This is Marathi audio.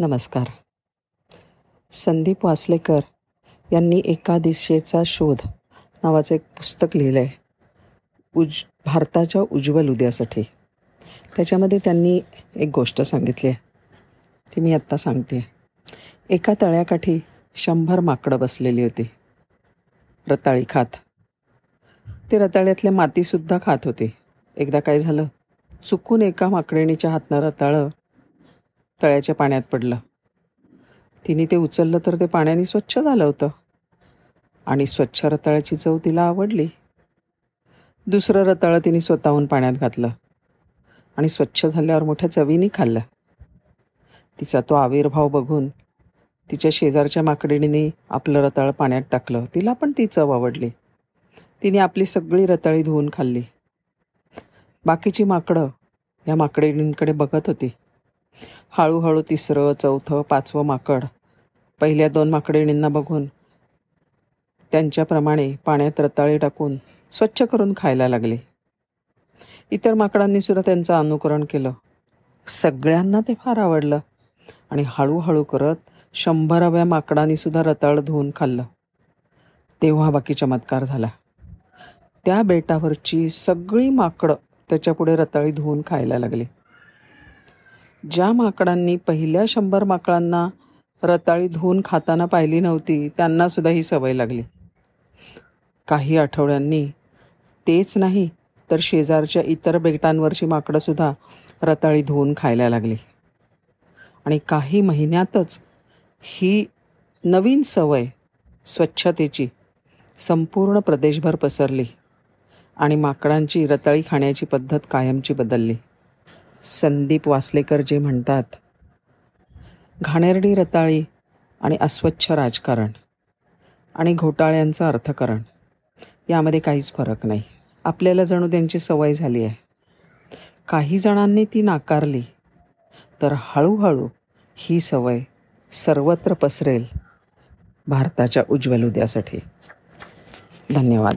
नमस्कार. संदीप वासलेकर यांनी एका दिशेचा शोध नावाचं एक पुस्तक लिहिलं आहे उज भारताच्या उज्ज्वल उद्यासाठी. त्याच्यामध्ये त्यांनी एक गोष्ट सांगितली आहे ती मी आत्ता सांगते एका तळ्याकाठी शंभर माकडं बसलेली होती. रताळी खात. ते रताळ्यातल्या मातीसुद्धा खात होते. एकदा काय झालं? चुकून एका माकडीणीच्या हातनं रताळं तळ्याच्या पाण्यात पडलं. तिने ते उचललं तर ते पाण्याने स्वच्छ झालं होतं. आणि स्वच्छ रताळ्याची चव तिला आवडली. दुसरं रताळं तिने स्वतःहून पाण्यात घातलं. आणि स्वच्छ झाल्यावर मोठ्या चवीने खाल्लं. तिचा तो आविर्भाव बघून तिच्या शेजारच्या माकडीने आपलं रताळ पाण्यात टाकलं. तिला पण ती चव आवडली. तिने आपली सगळी रताळी धुवून खाल्ली. बाकीची माकडं या माकडींकडे बघत होती. हळूहळू तिसरं चौथं पाचवं माकड. पहिल्या दोन माकडिणींना बघून त्यांच्याप्रमाणे पाण्यात रताळी टाकून स्वच्छ करून खायला लागले. इतर माकडांनी सुद्धा त्यांचं अनुकरण केलं. सगळ्यांना ते फार आवडलं आणि हळूहळू करत शंभराव्या माकडांनी सुद्धा रताळ धुवून खाल्लं. तेव्हा बाकी चमत्कार झाला. त्या बेटावरची सगळी माकडं त्याच्यापुढे रताळी धुवून खायला लागली. ज्या माकडांनी पहिल्या शंभर माकडांना रताळी धुवून खाताना पाहिली नव्हती त्यांना सुद्धा ही सवय लागली. काही आठवड्यांनी तेच नाही तर शेजारच्या इतर बेटांवरची माकडंसुद्धा रताळी धुवून खायला लागली. आणि काही महिन्यातच ही नवीन सवय स्वच्छतेची संपूर्ण प्रदेशभर पसरली आणि माकडांची रताळी खाण्याची पद्धत कायमची बदलली. संदीप वासलेकर जे म्हणतात घाणेरडी रताळी आणि अस्वच्छ राजकारण आणि घोटाळ्यांचं अर्थकारण यामध्ये काहीच फरक नाही. आपल्याला जणू त्यांची सवय झाली आहे. काही जणांनी ती नाकारली तर हळूहळू ही सवय सर्वत्र पसरेल भारताच्या उज्ज्वल उद्यासाठी. धन्यवाद.